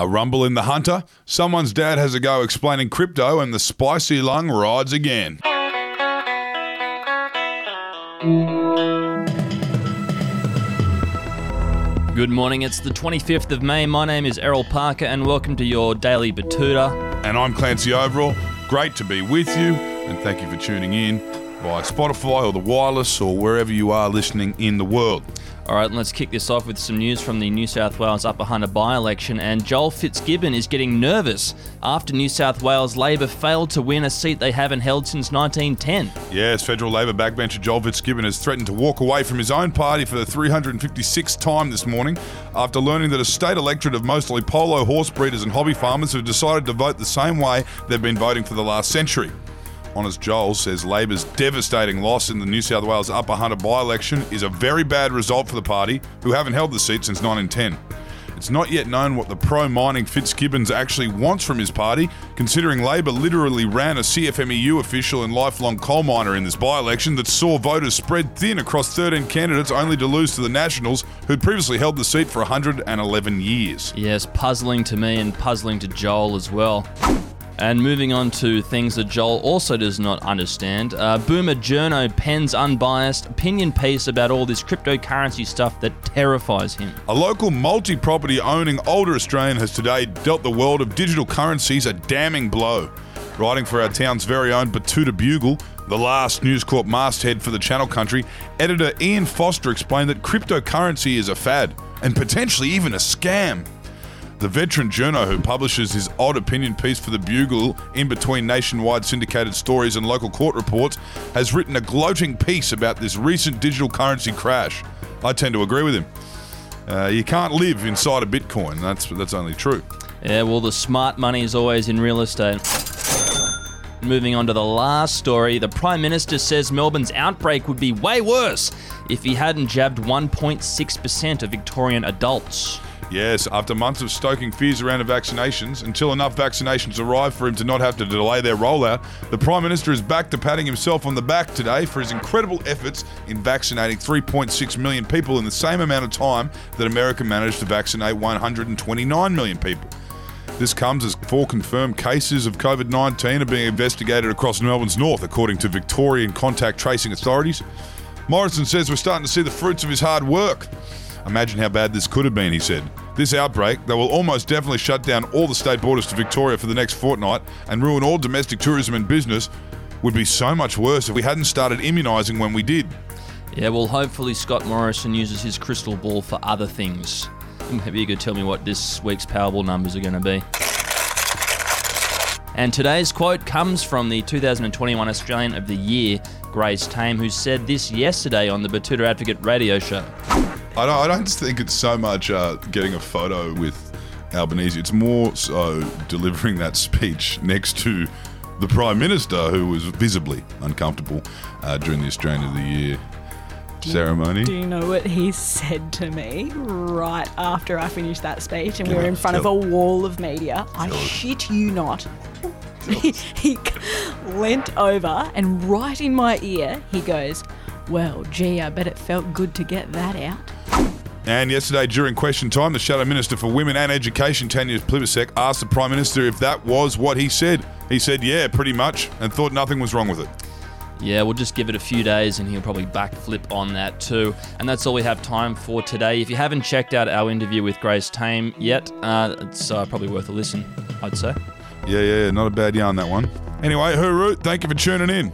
A rumble in the hunter. Someone's dad has a go explaining crypto, and the spicy lung rides again. Good morning, it's the 25th of May. My name is Errol Parker, and welcome to your daily Betoota. And I'm Clancy Overell. Great to be with you, and thank you for tuning in via Spotify or the wireless or wherever you are listening in the world. All right, let's kick this off with some news from the New South Wales Upper Hunter by election. And Joel Fitzgibbon is getting nervous after New South Wales Labor failed to win a seat they haven't held since 1910. Yes, federal Labor backbencher Joel Fitzgibbon has threatened to walk away from his own party for the 356th time this morning after learning that a state electorate of mostly polo horse breeders and hobby farmers have decided to vote the same way they've been voting for the last century. Honest Joel says Labor's devastating loss in the New South Wales Upper Hunter by election is a very bad result for the party, who haven't held the seat since 1910. It's not yet known what the pro mining Fitzgibbons actually wants from his party, considering Labor literally ran a CFMEU official and lifelong coal miner in this by election that saw voters spread thin across 13 candidates only to lose to the Nationals, who'd previously held the seat for 111 years. Yes, puzzling to me and puzzling to Joel as well. And moving on to things that Joel also does not understand, uh, Boomer Journo pens unbiased opinion piece about all this cryptocurrency stuff that terrifies him. A local multi property owning older Australian has today dealt the world of digital currencies a damning blow. Writing for our town's very own Betoota Bugle, the last News Corp masthead for the Channel Country, editor Ian Foster explained that cryptocurrency is a fad and potentially even a scam. The veteran journo who publishes his odd opinion piece for the Bugle in between nationwide syndicated stories and local court reports has written a gloating piece about this recent digital currency crash. I tend to agree with him. Uh, you can't live inside a Bitcoin. That's that's only true. Yeah, well, the smart money is always in real estate. Moving on to the last story, the Prime Minister says Melbourne's outbreak would be way worse if he hadn't jabbed 1.6% of Victorian adults. Yes, after months of stoking fears around vaccinations, until enough vaccinations arrive for him to not have to delay their rollout, the Prime Minister is back to patting himself on the back today for his incredible efforts in vaccinating 3.6 million people in the same amount of time that America managed to vaccinate 129 million people. This comes as four confirmed cases of COVID 19 are being investigated across Melbourne's north, according to Victorian contact tracing authorities. Morrison says we're starting to see the fruits of his hard work. Imagine how bad this could have been, he said. This outbreak, that will almost definitely shut down all the state borders to Victoria for the next fortnight and ruin all domestic tourism and business, would be so much worse if we hadn't started immunising when we did. Yeah, well, hopefully Scott Morrison uses his crystal ball for other things. Maybe you could tell me what this week's Powerball numbers are going to be. And today's quote comes from the 2021 Australian of the Year, Grace Tame, who said this yesterday on the Betoota Advocate radio show. I don't, I don't think it's so much uh, getting a photo with Albanese. It's more so delivering that speech next to the Prime Minister, who was visibly uncomfortable uh, during the Australian of the Year ceremony. Do you know what he said to me right after I finished that speech and we were in front of a wall of media? I shit you not. He, he leant over and right in my ear, he goes, Well, gee, I bet it felt good to get that out. And yesterday, during question time, the Shadow Minister for Women and Education, Tanya Plibersek, asked the Prime Minister if that was what he said. He said, yeah, pretty much, and thought nothing was wrong with it. Yeah, we'll just give it a few days and he'll probably backflip on that too. And that's all we have time for today. If you haven't checked out our interview with Grace Tame yet, uh, it's uh, probably worth a listen, I'd say. Yeah, yeah, not a bad yarn, that one. Anyway, hooroo, thank you for tuning in.